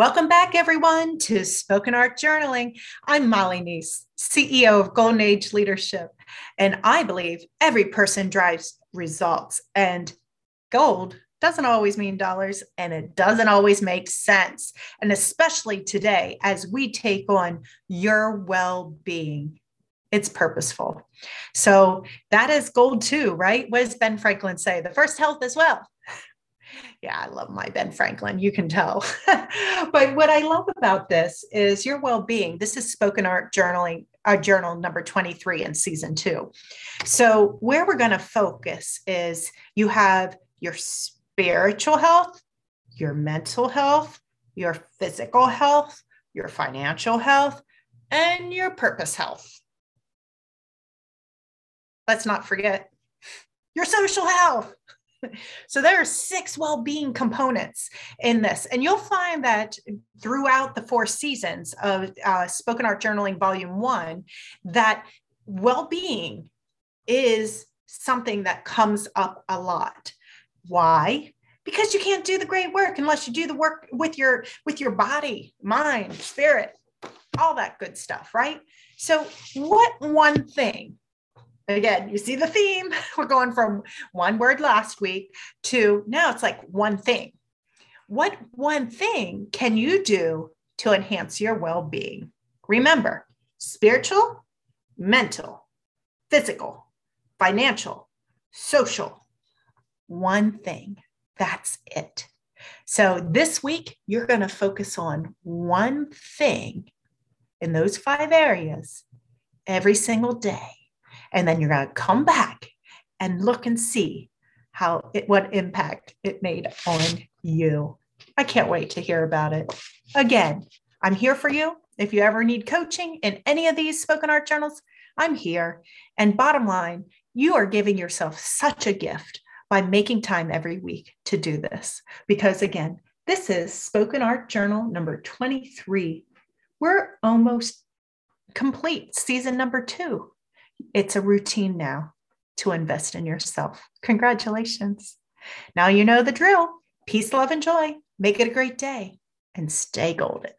Welcome back, everyone, to Spoken Art Journaling. I'm Molly Nece, CEO of Golden Age Leadership, and I believe every person drives results, and gold doesn't always mean dollars, and it doesn't always make sense. And especially today, as we take on your well being, it's purposeful. So that is gold too, right? What does Ben Franklin say? The first health as well yeah, I love my Ben Franklin. You can tell. but what I love about this is your well being. This is spoken art journaling, our uh, journal number 23 in season two. So, where we're going to focus is you have your spiritual health, your mental health, your physical health, your financial health, and your purpose health. Let's not forget your social health so there are six well-being components in this and you'll find that throughout the four seasons of uh, spoken art journaling volume one that well-being is something that comes up a lot. Why? Because you can't do the great work unless you do the work with your with your body mind spirit all that good stuff right? So what one thing again, you see the theme. We're going from one word last week to now it's like one thing. What one thing can you do to enhance your well being? Remember, spiritual, mental, physical, financial, social. One thing. That's it. So this week, you're going to focus on one thing in those five areas every single day and then you're going to come back and look and see how it, what impact it made on you. I can't wait to hear about it. Again, I'm here for you. If you ever need coaching in any of these spoken art journals, I'm here. And bottom line, you are giving yourself such a gift by making time every week to do this. Because again, this is Spoken Art Journal number 23. We're almost complete, season number two. It's a routine now to invest in yourself. Congratulations. Now you know the drill. Peace, love, and joy. Make it a great day and stay golden.